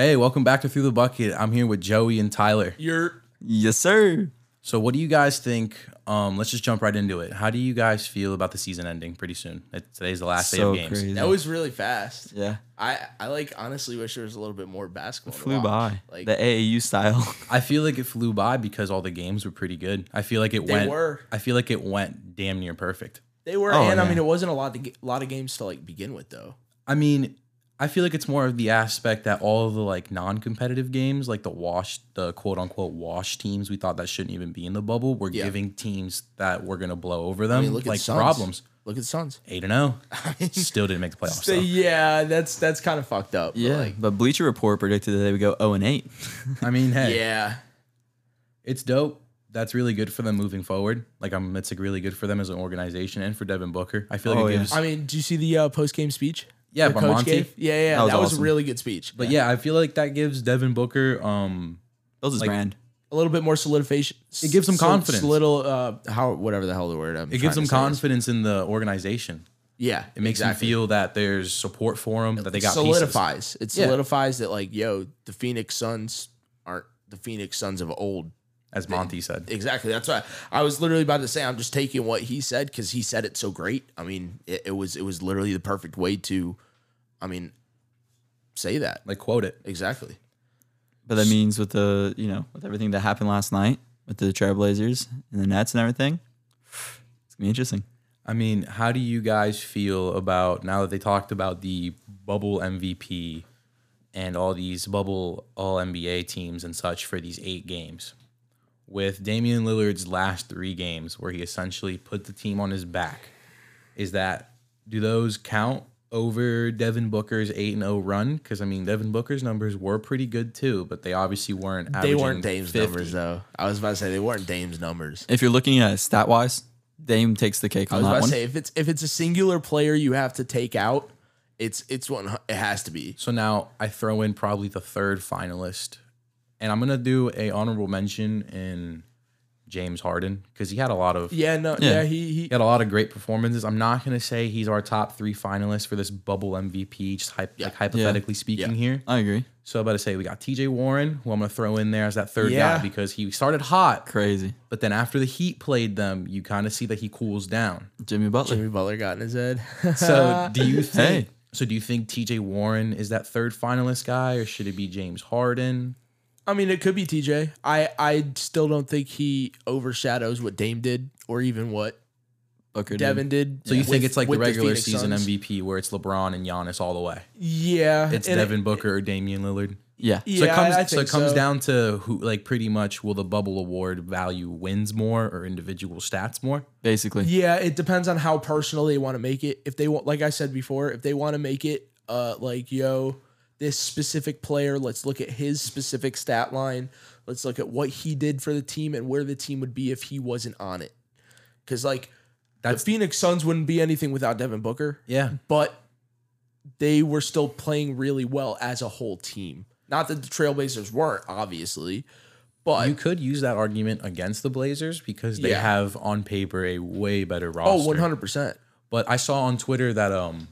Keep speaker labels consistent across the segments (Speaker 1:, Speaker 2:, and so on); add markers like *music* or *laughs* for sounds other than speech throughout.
Speaker 1: Hey, welcome back to Through the Bucket. I'm here with Joey and Tyler.
Speaker 2: You're
Speaker 3: Yes, sir.
Speaker 1: So, what do you guys think? Um, let's just jump right into it. How do you guys feel about the season ending pretty soon? It, today's the last day
Speaker 3: So
Speaker 1: of games.
Speaker 3: crazy.
Speaker 2: that was really fast.
Speaker 3: yeah.
Speaker 2: I I like honestly wish there was a little bit more basketball. to
Speaker 3: Flew
Speaker 2: watch.
Speaker 3: by.
Speaker 2: Like
Speaker 3: the AAU style. *laughs*
Speaker 1: I feel like it flew by because all the games were pretty good. I feel like it
Speaker 2: They
Speaker 1: went.
Speaker 2: were.
Speaker 1: I feel like it went damn near perfect.
Speaker 2: they were,
Speaker 3: Oh,
Speaker 2: and I
Speaker 3: yeah.
Speaker 2: mean it wasn't a lot to, a lot of games to like begin with though.
Speaker 1: I mean, I feel like it's more of the aspect that all of the like non-competitive games, like the wash, the quote unquote wash teams, we thought that shouldn't even be in the bubble. We're
Speaker 2: Yeah.
Speaker 1: giving teams that we're gonna blow over them
Speaker 2: mean, look at
Speaker 1: like
Speaker 2: Suns.
Speaker 1: problems.
Speaker 2: Look at the Suns.
Speaker 1: Eight and *laughs* zero, still didn't make the playoffs.
Speaker 2: So
Speaker 1: though.
Speaker 2: yeah, that's that's kind of fucked up. but,
Speaker 3: yeah.
Speaker 2: like,
Speaker 3: but Bleacher Report predicted that they would go 0 and 8. *laughs*
Speaker 1: I mean, hey,
Speaker 2: yeah.
Speaker 1: it's dope. That's really good for them moving forward. Like, I'm. It's like really good for them as an organization and for Devin Booker. I feel like
Speaker 3: Oh,
Speaker 1: it
Speaker 3: yeah.
Speaker 1: gives.
Speaker 2: I mean, do you see the uh, post game speech?
Speaker 1: Yeah,
Speaker 2: the coach
Speaker 1: Monty.
Speaker 2: gave? Yeah, yeah,
Speaker 3: That was
Speaker 2: that was a really good speech.
Speaker 1: But yeah, I feel like that gives Devin Booker. Um,
Speaker 3: Builds his
Speaker 1: Like,
Speaker 3: brand.
Speaker 2: a little bit more solidification.
Speaker 1: It gives him confidence.
Speaker 2: Little uh, how whatever the hell the word. I'm
Speaker 1: it gives
Speaker 2: trying
Speaker 1: them
Speaker 2: to say is.
Speaker 1: confidence in the organization.
Speaker 2: Yeah,
Speaker 1: It makes
Speaker 2: exactly.
Speaker 1: them feel that there's support for them. That they
Speaker 2: It
Speaker 1: got pieces.
Speaker 2: solidifies. It
Speaker 1: Yeah.
Speaker 2: solidifies that like, yo, the Phoenix Suns aren't the Phoenix Suns of old.
Speaker 1: As Monty said.
Speaker 2: Exactly. That's why I was literally about to say. I'm just taking what he said because he said it so great. I mean, it, it was it was literally the perfect way to, I mean, say that
Speaker 1: Like quote it.
Speaker 2: exactly.
Speaker 3: But that means with the, you know, with everything that happened last night with the Trailblazers and the Nets and everything, it's going to be interesting.
Speaker 1: I mean, how do you guys feel about now that they talked about the bubble MVP and all these bubble all NBA teams and such for these eight games? With Damian Lillard's last three games, where he essentially put the team on his back, is that do those count over Devin Booker's eight and zero run? Because I mean, Devin Booker's numbers were pretty good too, but they obviously weren't.
Speaker 2: They weren't Dame's
Speaker 1: 50.
Speaker 2: numbers though. I was about to say they weren't Dame's numbers.
Speaker 3: If you're looking at it stat wise, Dame takes the cake
Speaker 2: I
Speaker 3: on
Speaker 2: was
Speaker 3: that
Speaker 2: about
Speaker 3: one.
Speaker 2: to say if it's if it's a singular player you have to take out, it's it's one it has to be.
Speaker 1: So now I throw in probably the third finalist, and I'm gonna do a honorable mention in James Harden because he had a lot of
Speaker 2: Yeah, no,
Speaker 3: Yeah.
Speaker 2: yeah, he he
Speaker 1: he had a lot of great performances. I'm not gonna say he's our top three finalists for this bubble MVP, just hy- like hypothetically speaking
Speaker 2: Yeah.
Speaker 1: here.
Speaker 3: I agree.
Speaker 1: So I'm about to say we got T.J. Warren, who I'm gonna throw in there as that third
Speaker 2: Yeah.
Speaker 1: guy because he started hot,
Speaker 3: Crazy.
Speaker 1: but then after the Heat played them, you kind of see that he cools down.
Speaker 3: Jimmy Butler.
Speaker 2: Jimmy Butler got in his head. *laughs*
Speaker 1: So do you think?
Speaker 3: Hey.
Speaker 1: So do you think T.J. Warren is that third finalist guy, or should it be James Harden?
Speaker 2: I mean, it could be TJ. I I still don't think he overshadows what Dame did or even what
Speaker 3: Booker. did.
Speaker 2: Devin did.
Speaker 1: So you think
Speaker 2: with-
Speaker 1: it's like the
Speaker 2: with
Speaker 1: regular
Speaker 2: Phoenix
Speaker 1: season
Speaker 2: Suns.
Speaker 1: MVP where it's LeBron and Giannis all the way?
Speaker 2: Yeah,
Speaker 1: It's
Speaker 2: and it-
Speaker 1: Devin Booker or Damian Lillard.
Speaker 3: Yeah.
Speaker 2: Yeah,
Speaker 1: So it comes
Speaker 2: I, I
Speaker 1: so it comes
Speaker 2: so.
Speaker 1: down to who like pretty much will the bubble award value wins more or individual stats more?
Speaker 3: Basically.
Speaker 2: Yeah, it depends on how personal they want to make it. If they want, like I said before, if they want to make it, uh, like yo, this specific player, let's look at his specific stat line. Let's look at what he did for the team and where the team would be if he wasn't on it. Because like
Speaker 1: That's-
Speaker 2: the Phoenix Suns wouldn't be anything without Devin Booker.
Speaker 1: Yeah.
Speaker 2: but they were still playing really well as a whole team. Not that the Trailblazers weren't, obviously, but
Speaker 1: You could use that argument against the Blazers because they
Speaker 2: Yeah.
Speaker 1: have on paper a way better roster.
Speaker 2: Oh, oh, one hundred percent.
Speaker 1: But I saw on Twitter that um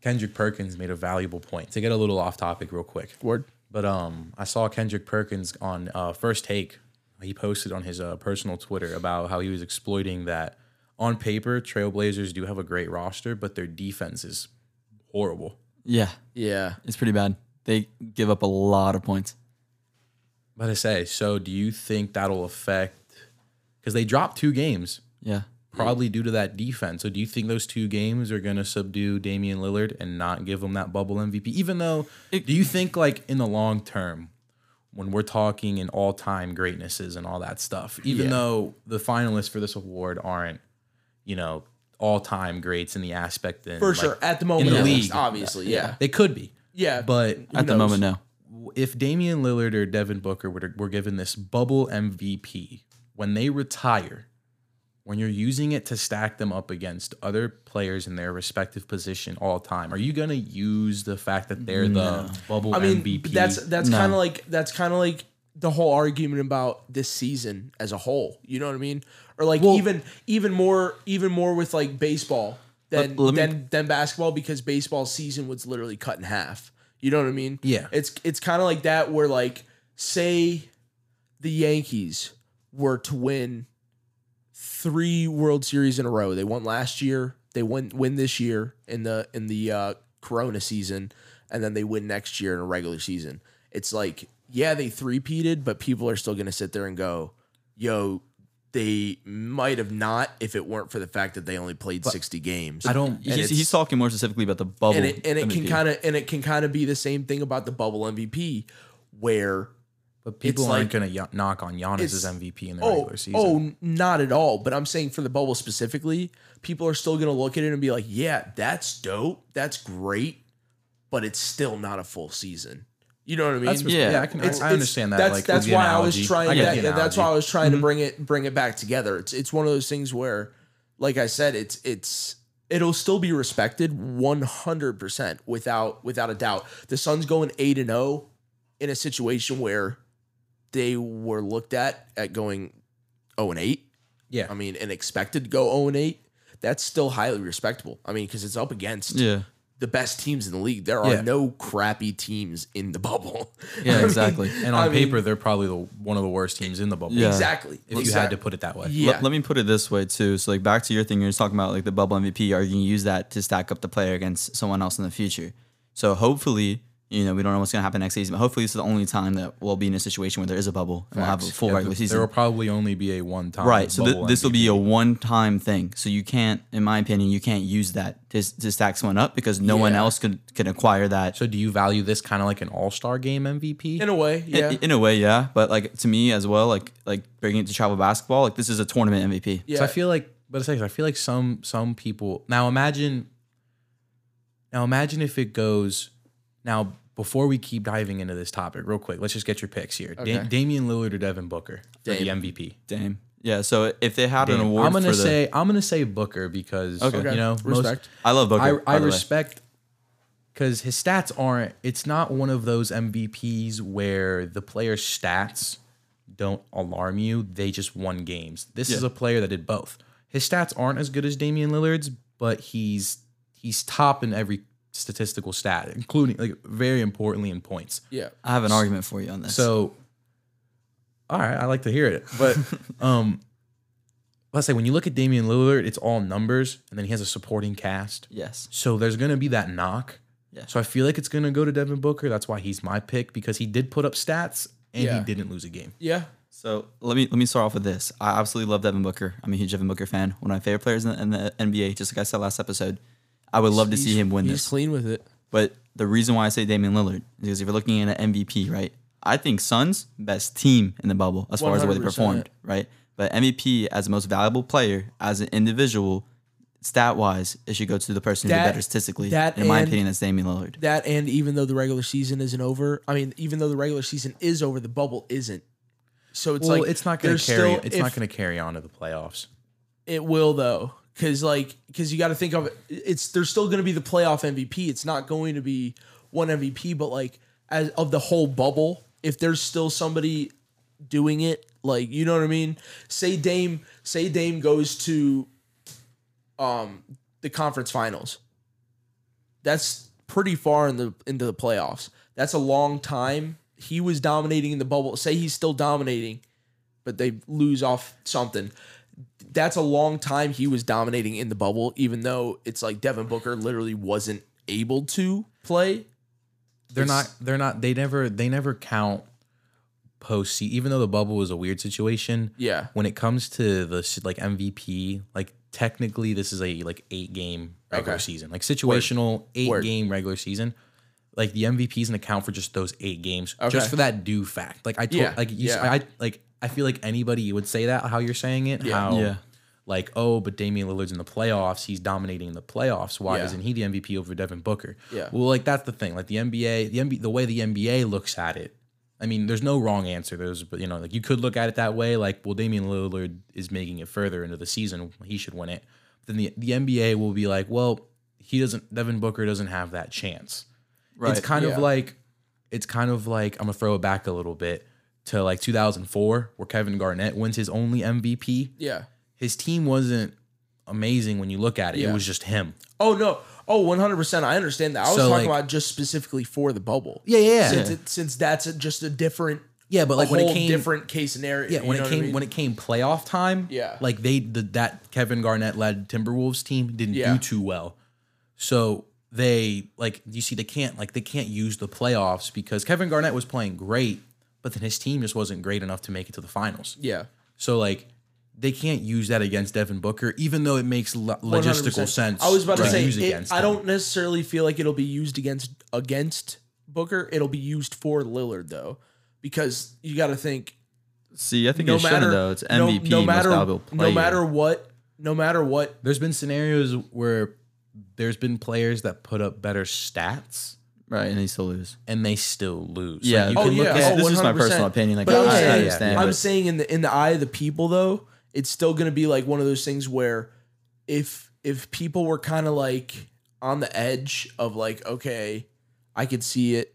Speaker 1: Kendrick Perkins made a valuable point. To get a little off topic real quick.
Speaker 2: Word.
Speaker 1: But um, I saw Kendrick Perkins on uh, First Take. He posted on his uh, personal Twitter about how he was exploiting that. On paper, Trailblazers do have a great roster, but their defense is horrible.
Speaker 3: Yeah.
Speaker 2: Yeah.
Speaker 3: It's pretty bad. They give up a lot of points.
Speaker 1: But I say, so do you think that'll affect? Because they dropped two games,
Speaker 3: Yeah. Mm-hmm.
Speaker 1: probably due to that defense. So do you think those two games are going to subdue Damian Lillard and not give him that bubble MVP? Even though, do you think like in the long term, when we're talking in all time greatnesses and all that stuff, even
Speaker 2: Yeah.
Speaker 1: though the finalists for this award aren't, you know, all time greats in the aspect in
Speaker 2: For
Speaker 1: like,
Speaker 2: sure. At the moment,
Speaker 1: the
Speaker 2: at
Speaker 1: league.
Speaker 2: least, obviously. Yeah.
Speaker 1: they could be,
Speaker 2: Yeah.
Speaker 1: but
Speaker 3: At the
Speaker 2: knows?
Speaker 3: moment, no.
Speaker 1: if Damian Lillard or Devin Booker were, were given this bubble MVP, when they retire, when you're using it to stack them up against other players in their respective position all time, are you gonna use the fact that they're the bubble
Speaker 2: I mean,
Speaker 1: MVP?
Speaker 2: that's that's
Speaker 3: No.
Speaker 2: kind of like that's kind of like the whole argument about this season as a whole. You know what I mean? Or like
Speaker 1: Well-
Speaker 2: even even more even more with like baseball than
Speaker 3: Let- let me-
Speaker 2: than than basketball because baseball season was literally cut in half. You know what I mean?
Speaker 1: Yeah.
Speaker 2: It's it's kind of like that where like say the Yankees were to win three World Series in a row. They won last year. They win win this year in the in the uh, Corona season, and then they win next year in a regular season. It's like yeah, they three-peated, but people are still going to sit there and go, "Yo, they might have not if it weren't for the fact that they only played sixty games."
Speaker 1: I don't.
Speaker 3: He's, he's talking more specifically about the bubble.
Speaker 2: and it and it can kind of and it can kind of be the same thing about the bubble MVP, where
Speaker 1: But people
Speaker 2: It's
Speaker 1: aren't
Speaker 2: like-
Speaker 1: going to knock on Giannis's
Speaker 2: it's-
Speaker 1: MVP in the
Speaker 2: oh
Speaker 1: regular season.
Speaker 2: oh not at all. But I'm saying for the bubble specifically, people are still gonna look at it and be like, yeah, that's dope, that's great, but it's still not a full season. You know what I mean?
Speaker 1: That's
Speaker 3: Yeah.
Speaker 1: yeah. I can. I,
Speaker 2: It's-
Speaker 1: I
Speaker 2: it's-
Speaker 1: understand that.
Speaker 2: That's
Speaker 1: like
Speaker 2: that's
Speaker 1: with the
Speaker 2: why I was trying.
Speaker 1: I
Speaker 2: that, that's why I was trying to mm-hmm. bring it bring it back together. It's it's one of those things where, like I said, it's it's it'll still be respected one hundred percent without without a doubt. The Suns going eight and zero in a situation where they were looked at at going zero and eight.
Speaker 1: Yeah.
Speaker 2: I mean, and expected to go zero and eight. That's still highly respectable. I mean, because it's up against
Speaker 3: Yeah.
Speaker 2: the best teams in the league. There are
Speaker 1: Yeah.
Speaker 2: no crappy teams in the *laughs* bubble.
Speaker 3: Yeah,
Speaker 2: I mean,
Speaker 3: exactly. *laughs*
Speaker 1: And on
Speaker 2: I mean-
Speaker 1: paper, they're probably the, one of the worst teams in the bubble.
Speaker 3: Yeah.
Speaker 2: Exactly.
Speaker 1: If you had to put it that way.
Speaker 2: Yeah.
Speaker 3: Let, let me put it this way too. So like back to your thing, you're talking about like the bubble MVP. Are you going to use that to stack up the player against someone else in the future? So hopefully, you know, we don't know what's going to happen next season, but hopefully this is the only time that we'll be in a situation where there is a bubble and we'll have a full
Speaker 1: Yeah,
Speaker 3: regular
Speaker 1: th-
Speaker 3: season.
Speaker 1: There will probably only be a one time.
Speaker 3: Right. So th- this will be a one-time thing. So you can't, in my opinion, you can't use that to, to stack someone up because no one else can can acquire that.
Speaker 1: So do you value this kind of like an All Star game MVP?
Speaker 2: in a way, yeah.
Speaker 3: In, in a way, yeah. But like to me as well, like like bringing it to travel basketball, like this is a tournament MVP.
Speaker 2: yeah.
Speaker 1: So I feel like, but it's like I feel like some some people now imagine. Now imagine if it goes. Now before we keep diving into this topic, real quick, let's just get your picks here. Da- Damian Lillard or Devin Booker for the MVP.
Speaker 3: Damn. Yeah. So if they had an award
Speaker 1: I'm gonna
Speaker 3: for the,
Speaker 1: say I'm gonna say Booker because
Speaker 3: Okay.
Speaker 2: Okay.
Speaker 1: you know most-
Speaker 2: respect.
Speaker 3: I love Booker.
Speaker 1: I, I respect because his stats aren't. It's not one of those MVPs where the player's stats don't alarm you. They just won games. This is a player that did both. His stats aren't as good as Damian Lillard's, but he's he's top in every statistical stat, including like very importantly in points.
Speaker 2: yeah.
Speaker 3: I have an argument for you on this.
Speaker 1: So, all right, I like to hear it. But *laughs* um, let's say when you look at Damian Lillard, it's all numbers, and then he has a supporting cast.
Speaker 3: yes.
Speaker 1: So there's gonna be that knock.
Speaker 3: Yeah.
Speaker 1: So I feel like it's gonna go to Devin Booker. That's why he's my pick because he did put up stats and
Speaker 2: Yeah.
Speaker 1: he didn't lose a game.
Speaker 2: Yeah.
Speaker 3: So let me let me start off with this. I absolutely love Devin Booker. I'm a huge Devin Booker fan. One of my favorite players in the, in the NBA. Just like I said last episode, I would love to see him win
Speaker 2: He's
Speaker 3: this.
Speaker 2: clean with it.
Speaker 3: But the reason why I say Damian Lillard is because if you're looking at an MVP, right? I think Suns best team in the bubble as far as the way they
Speaker 2: 100%.
Speaker 3: performed, right? But MVP as the most valuable player as an individual, stat wise, it should go to the person who
Speaker 2: That-
Speaker 3: did better statistically.
Speaker 2: that
Speaker 3: in my
Speaker 2: and-
Speaker 3: opinion, that's Damian Lillard.
Speaker 2: That and even though the regular season isn't over, I mean, even though the regular season is over, the bubble isn't. So it's
Speaker 1: well,
Speaker 2: like
Speaker 1: it's not gonna
Speaker 2: there's
Speaker 1: carry.
Speaker 2: still-
Speaker 1: it's
Speaker 2: if-
Speaker 1: not gonna carry on to the playoffs.
Speaker 2: It will though, because like because you got to think of it. It's there's still going to be the playoff MVP. It's not going to be one MVP, but like as of the whole bubble, if there's still somebody doing it, like you know what I mean. Say Dame, say Dame goes to, um, the conference finals. That's pretty far in the into the playoffs. That's a long time. He was dominating in the bubble. Say he's still dominating, but they lose off something that's a long time he was dominating in the bubble, even though it's like Devin Booker literally wasn't able to play.
Speaker 1: They're
Speaker 2: It's-
Speaker 1: not. They're not. They never. They never count post. Even though the bubble was a weird situation.
Speaker 2: Yeah.
Speaker 1: When it comes to the like MVP, like technically this is a like eight game regular
Speaker 2: Okay.
Speaker 1: season, like situational eight
Speaker 2: Word.
Speaker 1: game regular season. Like the MVPs is an account for just those eight games,
Speaker 2: Okay.
Speaker 1: just for that due fact. Like I told,
Speaker 2: Yeah,
Speaker 1: like you,
Speaker 2: yeah.
Speaker 1: I like I feel like anybody would say that how you're saying it.
Speaker 2: Yeah.
Speaker 1: How
Speaker 3: Yeah.
Speaker 1: Like oh, but Damian Lillard's in the playoffs. He's dominating the playoffs. Why
Speaker 2: Yeah.
Speaker 1: isn't he the MVP over Devin Booker?
Speaker 2: Yeah.
Speaker 1: Well, like that's the thing. Like the NBA, the NBA, the way the NBA looks at it. I mean, there's no wrong answer. There's, but you know, like you could look at it that way. Like, well, Damian Lillard is making it further into the season. He should win it. Then the the NBA will be like, well, he doesn't. Devin Booker doesn't have that chance.
Speaker 3: Right.
Speaker 1: It's kind
Speaker 2: Yeah.
Speaker 1: of like, it's kind of like I'm gonna throw it back a little bit to like 2004, where Kevin Garnett wins his only MVP.
Speaker 2: Yeah.
Speaker 1: His team wasn't amazing when you look at it.
Speaker 2: Yeah.
Speaker 1: It was just him.
Speaker 2: Oh no. Oh, 100%. I understand that. I was
Speaker 1: So,
Speaker 2: talking
Speaker 1: like-
Speaker 2: about just specifically for the bubble.
Speaker 1: Yeah, yeah, yeah.
Speaker 2: Since, it, since that's a, just a different,
Speaker 1: Yeah, but like
Speaker 2: a
Speaker 1: when
Speaker 2: whole
Speaker 1: it came
Speaker 2: different case scenario.
Speaker 1: Yeah,
Speaker 2: you
Speaker 1: when
Speaker 2: know
Speaker 1: it came when it came playoff time,
Speaker 2: Yeah.
Speaker 1: like they the, that Kevin Garnett led Timberwolves team didn't
Speaker 2: Yeah.
Speaker 1: do too well, so they like you see they can't like they can't use the playoffs because Kevin Garnett was playing great, but then his team just wasn't great enough to make it to the finals.
Speaker 2: yeah.
Speaker 1: So like they can't use that against Devin Booker, even though it makes lo-
Speaker 2: 100%.
Speaker 1: logistical sense.
Speaker 2: I was about to say,
Speaker 1: use
Speaker 2: it, I don't necessarily feel like it'll be used against against Booker. It'll be used for Lillard though, because you got to think
Speaker 3: See, I think
Speaker 2: no
Speaker 3: it shouldn't
Speaker 2: matter
Speaker 3: though. It's MVP,
Speaker 2: no,
Speaker 3: most
Speaker 2: matter
Speaker 3: valuable player.
Speaker 2: no matter what, no matter what.
Speaker 1: There's been scenarios where there's been players that put up better stats
Speaker 3: right, and they still lose.
Speaker 1: and they still lose. Like,
Speaker 3: Yeah,
Speaker 1: you
Speaker 2: Oh,
Speaker 1: can look
Speaker 2: yeah.
Speaker 1: at
Speaker 2: Oh,
Speaker 3: this is my personal opinion. Like,
Speaker 2: But
Speaker 3: I,
Speaker 2: I'm
Speaker 3: I understand.
Speaker 2: I'm
Speaker 3: but-
Speaker 2: saying in the in the eye of the people though, it's still going to be like one of those things where if if people were kind of like on the edge of like okay, I could see it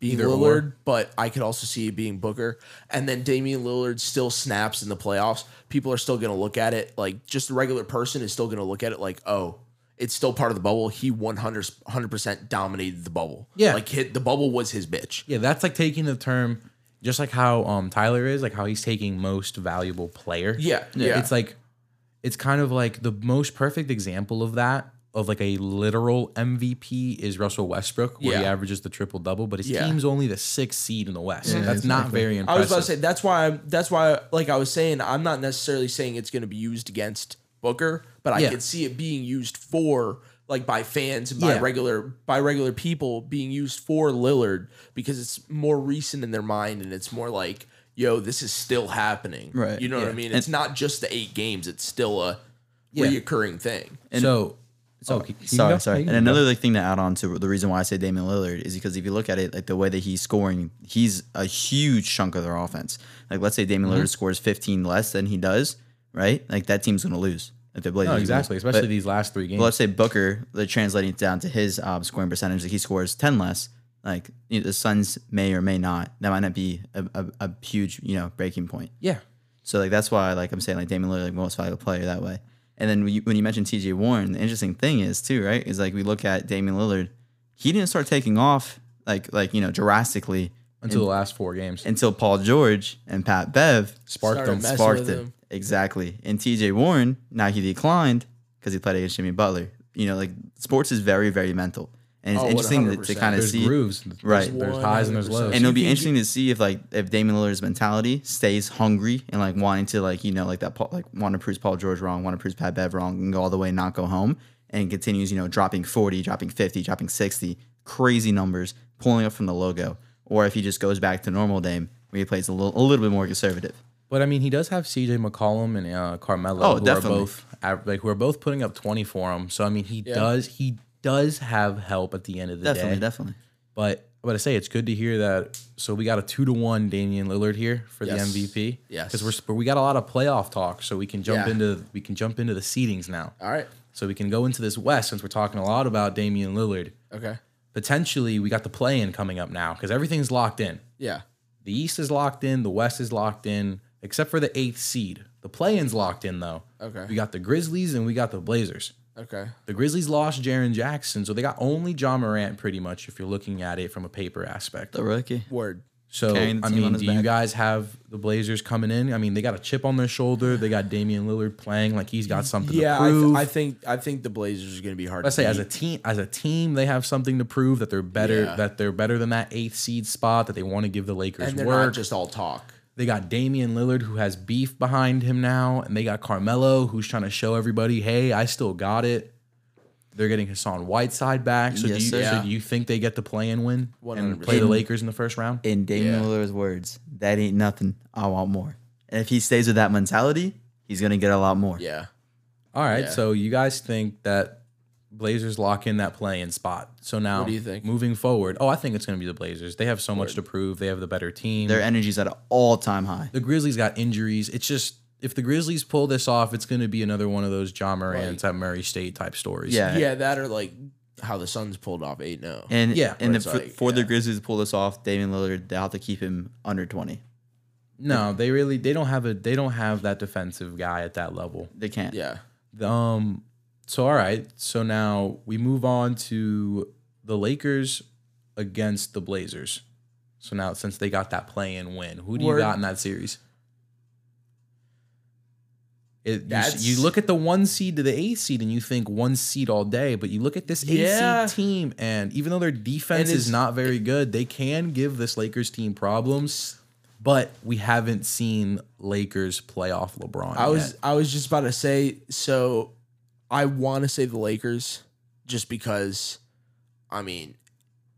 Speaker 2: being
Speaker 1: Either
Speaker 2: Lillard,
Speaker 1: or.
Speaker 2: but I could also see it being Booker, and then Damian Lillard still snaps in the playoffs. People are still going to look at it like just a regular person is still going to look at it like oh. It's still part of the bubble. He 100 percent dominated the bubble.
Speaker 1: Yeah.
Speaker 2: like hit the bubble was his bitch.
Speaker 1: Yeah, that's like taking the term, just like how um Tyler is, like how he's taking most valuable player.
Speaker 2: Yeah, yeah.
Speaker 1: It's like, it's kind of like the most perfect example of that, of like a literal MVP is Russell Westbrook, where he averages the triple double, but his
Speaker 2: Yeah.
Speaker 1: team's only the sixth seed in the West. that's not very impressive.
Speaker 2: I was about to say that's why I'm that's why like I was saying I'm not necessarily saying it's going to be used against Booker, but I
Speaker 1: Yeah.
Speaker 2: could see it being used for like by fans and by
Speaker 1: Yeah.
Speaker 2: regular by regular people being used for Lillard because it's more recent in their mind and it's more like yo this is still happening.
Speaker 3: Right,
Speaker 2: You know what I mean? It's not just the 8 games, it's still a
Speaker 1: Yeah.
Speaker 2: reoccurring thing.
Speaker 1: and so, oh, can- can you
Speaker 3: sorry,
Speaker 1: go?
Speaker 3: sorry. And another like thing to add on to the reason why I say Damian Lillard is because if you look at it, like the way that he's scoring, he's a huge chunk of their offense. Like let's say Damian
Speaker 1: Mm-hmm.
Speaker 3: Lillard scores 15 less than he does, right? Like that team's gonna lose if the Blazers.
Speaker 1: No,
Speaker 3: lose.
Speaker 1: exactly, especially
Speaker 3: But-
Speaker 1: these last three games.
Speaker 3: But let's say Booker, like translating it down to his um, scoring percentage, like he scores 10 less. Like you know, the Suns may or may not. That might not be a, a, a huge, you know, breaking point.
Speaker 1: yeah,
Speaker 3: So like that's why like I'm saying like Damian Lillard like most valuable player that way. And then when you, when you mentioned T.J. Warren, the interesting thing is too right is like we look at Damian Lillard, he didn't start taking off like like you know drastically
Speaker 1: until the last four games.
Speaker 3: until Paul George and Pat Bev
Speaker 1: Sparked them.
Speaker 3: sparked
Speaker 2: with
Speaker 3: him.
Speaker 2: him.
Speaker 3: Exactly. And T.J. Warren now he declined because he played against Jimmy Butler. You know like sports is very very mental, and it's
Speaker 2: Oh,
Speaker 3: interesting to, to kind of see.
Speaker 1: grooves, There's-
Speaker 3: Right.
Speaker 1: There's highs and there's lows.
Speaker 3: And it'll be interesting to see if like if Damian Lillard's mentality stays hungry and like wanting to like you know like that like want to prove Paul George wrong, want to prove Pat Bev wrong, and go all the way and not go home, and continues you know dropping forty, dropping fifty, dropping sixty, crazy numbers, pulling up from the logo, or if he just goes back to normal Dame where he plays a little a little bit more conservative.
Speaker 1: But I mean, he does have CJ McCollum and uh, Carmelo,
Speaker 3: Oh,
Speaker 1: who
Speaker 3: definitely.
Speaker 1: are both like who are both putting up twenty for him. So I mean, he
Speaker 2: Yeah.
Speaker 1: does he does have help at the end of the
Speaker 3: Definitely,
Speaker 1: day.
Speaker 3: definitely.
Speaker 1: But but I say it's good to hear that. So we got a two to one Damian Lillard here for
Speaker 2: Yes.
Speaker 1: the MVP.
Speaker 2: Yes.
Speaker 1: because we're we got a lot of playoff talk, so we can jump
Speaker 2: Yeah.
Speaker 1: into we can jump into the seedings now.
Speaker 2: All right.
Speaker 1: So we can go into this West since we're talking a lot about Damian Lillard.
Speaker 2: Okay.
Speaker 1: Potentially, we got the play in coming up now because everything's locked in.
Speaker 2: Yeah.
Speaker 1: The East is locked in, the West is locked in, except for the eighth seed. The play-in's locked in though.
Speaker 2: Okay.
Speaker 1: We got the Grizzlies and we got the Blazers.
Speaker 2: Okay.
Speaker 1: The Grizzlies lost Jaren Jackson, so they got only Ja Morant pretty much if you're looking at it from a paper aspect.
Speaker 3: The rookie.
Speaker 2: Word.
Speaker 1: So I mean,
Speaker 3: his
Speaker 1: do you guys have the Blazers coming in? I mean, they got a chip on their shoulder. They got Damian Lillard playing like he's got something
Speaker 2: Yeah,
Speaker 1: to
Speaker 2: I,
Speaker 1: prove.
Speaker 2: th- I think I think the Blazers are going to be hard.
Speaker 1: Let's
Speaker 2: to
Speaker 1: say as a team, as a team, they have something to prove that they're better.
Speaker 2: Yeah.
Speaker 1: That they're better than that eighth seed spot. That they want to give the Lakers
Speaker 2: and they're
Speaker 1: work.
Speaker 2: not just all talk.
Speaker 1: They got Damian Lillard who has beef behind him now, and they got Carmelo who's trying to show everybody, hey, I still got it. They're getting Hassan Whiteside back. So,
Speaker 3: Yes,
Speaker 1: do, you,
Speaker 3: sir.
Speaker 1: so do you think they get the play and win and
Speaker 2: 100%.
Speaker 1: play the Lakers in the first round?
Speaker 3: In Damian
Speaker 2: Yeah.
Speaker 3: Lillard's words, that ain't nothing. I want more. And if he stays with that mentality, he's gonna get a lot more.
Speaker 2: Yeah.
Speaker 1: All right.
Speaker 2: Yeah.
Speaker 1: So you guys think that Blazers lock in that play in spot. So now
Speaker 2: What do you think?
Speaker 1: moving forward, oh, I think it's going to be the Blazers. They have so much to prove. They have the better team.
Speaker 3: Their energy's at an all time high.
Speaker 1: the Grizzlies got injuries. It's just if the Grizzlies pull this off, it's going to be another one of those Ja Morant's at Murray State type stories.
Speaker 3: Yeah.
Speaker 2: Yeah, that are like how the Suns pulled off 8-0
Speaker 3: And
Speaker 1: Yeah,
Speaker 3: and
Speaker 2: where
Speaker 3: the,
Speaker 2: it's
Speaker 3: for,
Speaker 2: like,
Speaker 3: for the. Grizzlies to pull this off, Damian Lillard, they'll have to keep him under twenty.
Speaker 1: No, they really they don't have a they don't have that defensive guy at that level.
Speaker 3: They can't.
Speaker 2: Yeah.
Speaker 1: Um, So all right. So now we move on to the Lakers against the Blazers. So now since they got that play in win, who do you
Speaker 2: Word.
Speaker 1: got in that series? It, you,
Speaker 2: That's-
Speaker 1: you look at the one seed to the eight seed and you think one seed all day, but you look at this eight
Speaker 2: Yeah.
Speaker 1: seed team and even though their defense is
Speaker 2: it's-
Speaker 1: not very good, they can give this Lakers team problems. But we haven't seen Lakers playoff LeBron.
Speaker 2: I was
Speaker 1: yet.
Speaker 2: I was just about to say so I want to say the Lakers just because I mean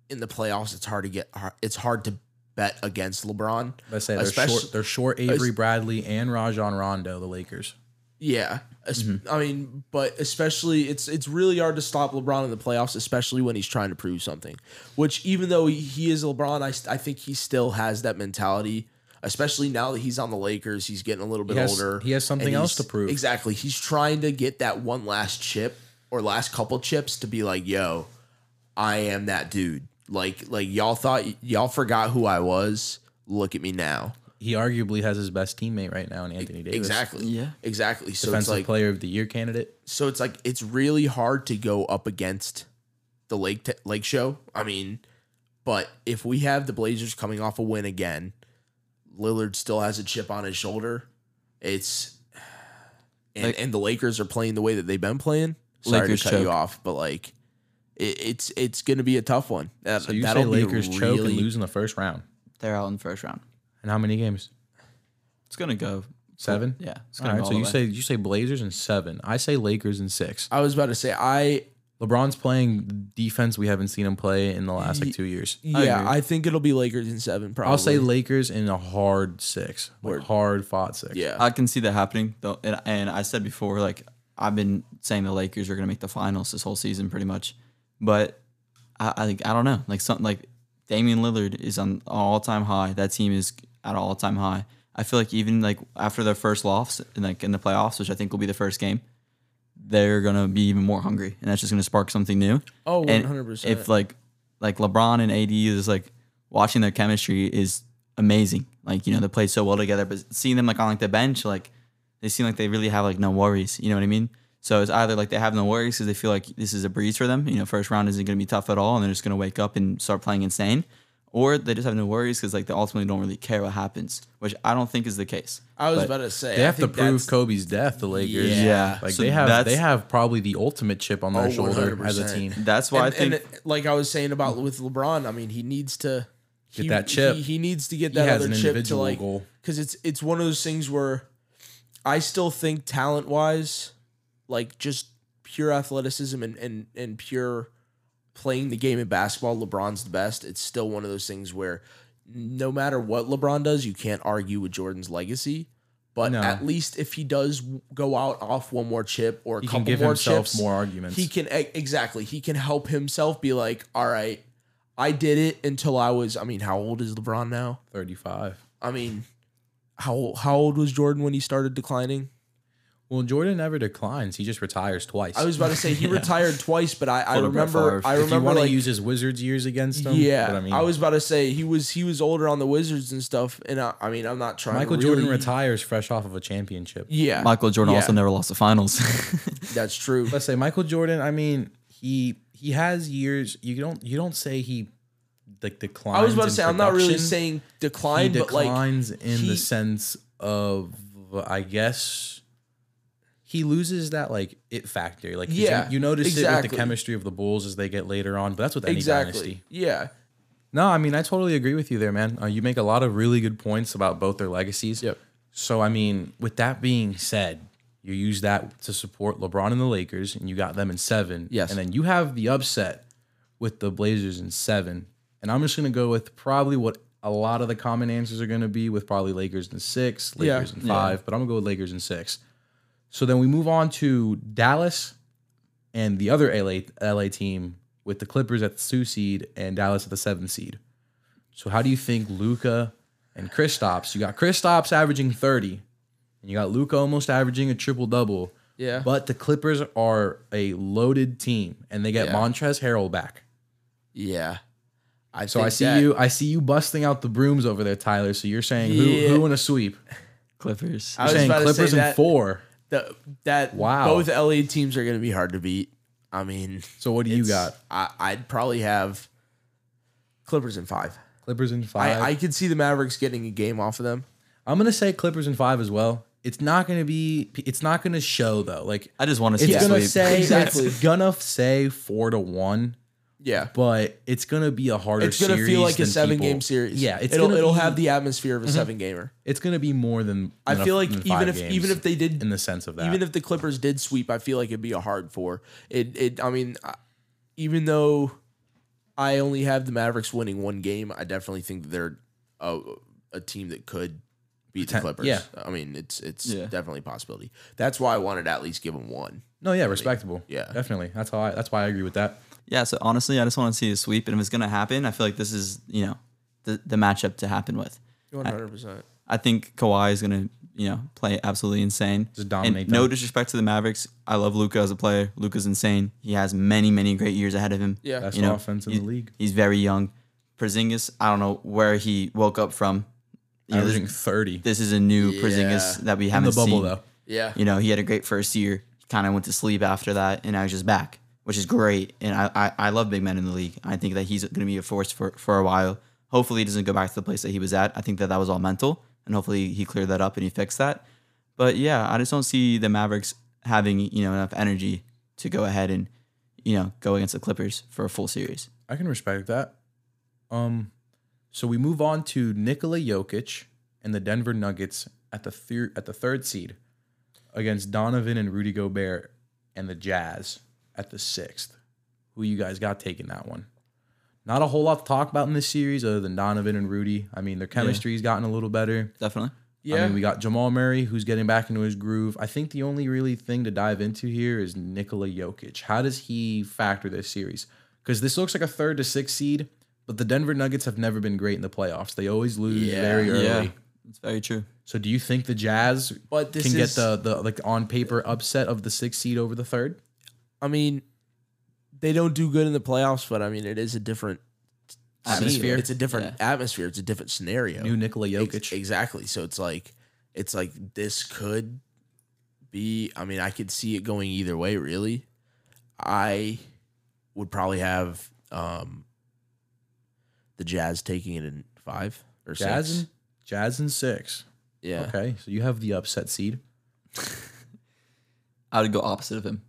Speaker 2: in the playoffs it's hard to get it's hard to bet against LeBron.
Speaker 1: I say they're short. They're short Avery Bradley and Rajon Rondo, the Lakers.
Speaker 2: Yeah.
Speaker 1: Mm-hmm.
Speaker 2: I mean, but especially it's it's really hard to stop LeBron in the playoffs, especially when he's trying to prove something. Which even though he, he is LeBron, I, I think he still has that mentality. Especially now that he's on the Lakers, he's getting a little bit
Speaker 1: He has-
Speaker 2: older.
Speaker 1: he has something else to prove.
Speaker 2: Exactly. He's trying to get that one last chip or last couple chips to be like, "Yo, I am that dude." Like like y'all thought y'all forgot who I was. Look at me now.
Speaker 1: He arguably has his best teammate right now in Anthony Davis.
Speaker 2: Exactly.
Speaker 3: Yeah.
Speaker 2: Exactly. So
Speaker 1: Defensive
Speaker 2: it's like
Speaker 1: Player of the Year candidate.
Speaker 2: so it's like it's really hard to go up against the Lake t- Lake Show. I mean, but if we have the Blazers coming off a win again, Lillard still has a chip on his shoulder. It's and
Speaker 3: Like-
Speaker 2: and the Lakers are playing the way that they've been playing. Sorry
Speaker 3: Lakers
Speaker 2: to cut you off, but like it, it's it's going to be a tough one. That,
Speaker 1: So you
Speaker 2: that'll
Speaker 1: say
Speaker 2: be
Speaker 1: Lakers choke
Speaker 2: really-
Speaker 1: and lose in the first round.
Speaker 3: They're out in the first round.
Speaker 1: And how many games?
Speaker 3: It's gonna go
Speaker 1: Seven.
Speaker 3: Yeah. It's
Speaker 1: All
Speaker 3: gonna
Speaker 1: right.
Speaker 3: go
Speaker 1: So you
Speaker 3: way.
Speaker 1: say you say Blazers in seven. I say Lakers in six.
Speaker 2: I was about to say I
Speaker 1: LeBron's playing defense we haven't seen him play in the last like two years.
Speaker 2: yeah
Speaker 3: agree.
Speaker 2: I, think it'll be Lakers in seven. Probably
Speaker 1: I'll say Lakers in a hard six, like hard fought six.
Speaker 2: yeah.
Speaker 3: I can see that happening though, and, and I said before, like I've been saying the Lakers are gonna make the finals this whole season, pretty much. But I, I think I don't know, like something like Damian Lillard is on all time high. That team is at all time high. I feel like even like after their first loss, in like in the playoffs, which I think will be the first game, they're gonna be even more hungry, and that's just gonna spark something new.
Speaker 2: oh, 100%.
Speaker 3: If like like LeBron and AD is like watching their chemistry is amazing. Like you know they play so well together, but seeing them like on like the bench, like they seem like they really have like no worries. You know what I mean? So it's either like they have no worries because they feel like this is a breeze for them. You know, first round isn't going to be tough at all, and they're just going to wake up and start playing insane. Or they just have no worries because like they ultimately don't really care what happens, which I don't think is the case.
Speaker 2: I was
Speaker 3: But-
Speaker 2: about to say
Speaker 1: They
Speaker 2: I
Speaker 1: have to prove Kobe's death. The Lakers.
Speaker 2: Yeah.
Speaker 3: Yeah.
Speaker 1: Like
Speaker 3: So
Speaker 1: they have they have probably the ultimate chip on their
Speaker 2: Oh,
Speaker 1: shoulder as a team.
Speaker 3: That's why I think
Speaker 2: and it- like I was saying about with LeBron, I mean, he needs to
Speaker 1: Get
Speaker 2: he,
Speaker 1: that chip.
Speaker 2: He, he needs to get
Speaker 1: He
Speaker 2: that
Speaker 1: has
Speaker 2: other
Speaker 1: an
Speaker 2: chip to like because it's it's one of those things where I still think talent wise, like just pure athleticism and and and pure playing the game of basketball, LeBron's the best. It's still one of those things where no matter what LeBron does, you can't argue with Jordan's legacy. But
Speaker 1: No.
Speaker 2: at least if he does go out off one more chip or a
Speaker 1: He
Speaker 2: couple
Speaker 1: can give
Speaker 2: more
Speaker 1: himself
Speaker 2: chips,
Speaker 1: more arguments.
Speaker 2: he can exactly. He can help himself be like, all right, I did it until I was. I mean, how old is LeBron now?
Speaker 1: Thirty five.
Speaker 2: I mean, how how old was Jordan when he started declining?
Speaker 1: Well, Jordan never declines. He just retires twice.
Speaker 2: I was about to say he *laughs* retired twice, but I, I
Speaker 3: Pulled a
Speaker 2: remember I
Speaker 1: if you
Speaker 2: remember
Speaker 1: want to use his Wizards years against him,
Speaker 2: yeah.
Speaker 1: but
Speaker 2: I,
Speaker 1: I
Speaker 2: was about to say he was he was older on the Wizards and stuff, and I, I mean I'm not trying.
Speaker 1: Michael
Speaker 2: to
Speaker 1: Jordan retires fresh off of a championship.
Speaker 2: Yeah,
Speaker 3: Michael Jordan
Speaker 2: yeah,
Speaker 3: also never lost the finals. *laughs*
Speaker 2: That's true.
Speaker 1: Let's say Michael Jordan. I mean, he he has years. You don't you don't say he like declines.
Speaker 2: I was about to
Speaker 1: in
Speaker 2: say I'm not really
Speaker 1: production.
Speaker 2: saying
Speaker 1: he
Speaker 2: decline, but like
Speaker 1: declines in
Speaker 2: he-
Speaker 1: the sense of I guess he loses that like it factor. Like
Speaker 2: Yeah,
Speaker 1: you notice it with the chemistry of the Bulls as they get later on. But that's with any
Speaker 2: exactly.
Speaker 1: dynasty.
Speaker 2: Yeah,
Speaker 1: No, I mean I totally agree with you there, man. Uh, you make a lot of really good points about both their legacies.
Speaker 2: Yep.
Speaker 1: So I mean, with that being said, you use that to support LeBron and the Lakers, and you got them in seven.
Speaker 2: Yes.
Speaker 1: And then you have the upset with the Blazers in seven. And I'm just gonna go with probably what a lot of the common answers are gonna be with probably Lakers in six,
Speaker 2: Yeah.
Speaker 1: Lakers in five, but I'm gonna go with Lakers in six. So then we move on to Dallas and the other LA LA team with the Clippers at the two seed and Dallas at the seven seed. So how do you think Luka and Kristaps? You got Kristaps averaging 30, and you got Luka almost averaging a triple double.
Speaker 2: yeah.
Speaker 1: But the Clippers are a loaded team, and they get
Speaker 2: Yeah.
Speaker 1: Montrezl Harrell back.
Speaker 2: yeah. I
Speaker 1: So I see
Speaker 2: that-
Speaker 1: you. I see you busting out the brooms over there, Tyler. So you're saying
Speaker 2: Yeah.
Speaker 1: who who in a sweep?
Speaker 3: Clippers.
Speaker 2: I
Speaker 1: You're
Speaker 2: was
Speaker 1: saying
Speaker 2: about to say
Speaker 1: Clippers in
Speaker 2: that-
Speaker 1: four.
Speaker 2: The, that
Speaker 1: Wow.
Speaker 2: both LA teams are going to be hard to beat. I mean,
Speaker 1: So what do you got?
Speaker 2: I, I'd probably have Clippers in five.
Speaker 1: Clippers in five.
Speaker 2: I, I could see the Mavericks getting a game off of them.
Speaker 1: I'm gonna say Clippers in five as well. It's not gonna be. It's not gonna show though. Like
Speaker 3: I just want to see
Speaker 1: it's
Speaker 3: a
Speaker 1: gonna
Speaker 3: sweep.
Speaker 1: say
Speaker 2: Exactly.
Speaker 1: it's gonna say four to one,
Speaker 2: Yeah.
Speaker 1: but it's gonna be a harder.
Speaker 2: It's gonna feel like a seven
Speaker 1: people-
Speaker 2: game series.
Speaker 1: Yeah, it's
Speaker 2: it'll it'll
Speaker 1: be-
Speaker 2: have the atmosphere of a mm-hmm. seven gamer.
Speaker 1: It's gonna be more than.
Speaker 2: I
Speaker 1: than a-
Speaker 2: feel like even if even if they did
Speaker 1: in the sense of that,
Speaker 2: even if the Clippers did sweep, I feel like it'd be a hard four. It it I mean, even though I only have the Mavericks winning one game, I definitely think they're a, a team that could beat the Clippers.
Speaker 1: yeah.
Speaker 2: I mean, it's it's
Speaker 3: Yeah.
Speaker 2: definitely a possibility. That's why I wanted to at least give them one.
Speaker 1: no, yeah, respectable.
Speaker 2: Yeah.
Speaker 1: definitely. That's how I. That's why I agree with that.
Speaker 3: Yeah, so honestly, I just want to see a sweep, and if it's gonna happen, I feel like this is you know the the matchup to happen with.
Speaker 2: One hundred percent.
Speaker 3: I think Kawhi is gonna you know play absolutely insane.
Speaker 1: Just dominate
Speaker 3: And no disrespect to the Mavericks, I love Luka as a player. Luka's insane. He has many many great years ahead of him.
Speaker 2: Yeah.
Speaker 1: Best
Speaker 3: You know,
Speaker 1: offense in the league.
Speaker 3: He's very young. Porzingis, I don't know where he woke up from. You know,
Speaker 1: Averaging
Speaker 3: this,
Speaker 1: thirty
Speaker 3: this is a new
Speaker 2: Yeah.
Speaker 3: Porzingis that we haven't
Speaker 1: the bubble
Speaker 3: seen.
Speaker 1: though.
Speaker 2: Yeah.
Speaker 3: You know, he had a great first year. Kind of went to sleep after that, and now he's just back, which is great. And I, I, I love big men in the league. I think that he's going to be a force for, for a while. Hopefully, he doesn't go back to the place that he was at. I think that that was all mental, and hopefully, he cleared that up and he fixed that. But yeah, I just don't see the Mavericks having you know enough energy to go ahead and you know go against the Clippers for a full series.
Speaker 1: I can respect that. Um, so we move on to Nikola Jokic and the Denver Nuggets at the thir- at the third seed against Donovan and Rudy Gobert and the Jazz at the sixth. Who you guys got taking that one? Not a whole lot to talk about in this series other than Donovan and Rudy. I mean, their chemistry's gotten a little better.
Speaker 3: Definitely. Yeah.
Speaker 1: I
Speaker 2: Yeah.
Speaker 1: mean, we got Jamal Murray who's getting back into his groove. I think the only really thing to dive into here is Nikola Jokic. How does he factor this series? Because this looks like a third to sixth seed, but the Denver Nuggets have never been great in the playoffs. They always lose
Speaker 2: Yeah.
Speaker 1: very early.
Speaker 3: Yeah, it's very true.
Speaker 1: So do you think the Jazz
Speaker 2: But this
Speaker 1: can get the the like on paper upset of the sixth seed over the third?
Speaker 2: I mean, they don't do good in the playoffs, but I mean, it is a different
Speaker 1: Atmosphere.
Speaker 2: It's a different atmosphere. It's a different scenario.
Speaker 1: New Nikola
Speaker 2: Ex-
Speaker 1: Jokic.
Speaker 2: exactly. So it's like, it's like this could be. I mean, I could see it going either way. Really, I would probably have um the Jazz taking it in five or
Speaker 1: Jazz
Speaker 2: six.
Speaker 1: and Jazz and six.
Speaker 2: Yeah.
Speaker 1: Okay, so you have the upset seed. *laughs*
Speaker 3: I would go opposite of him.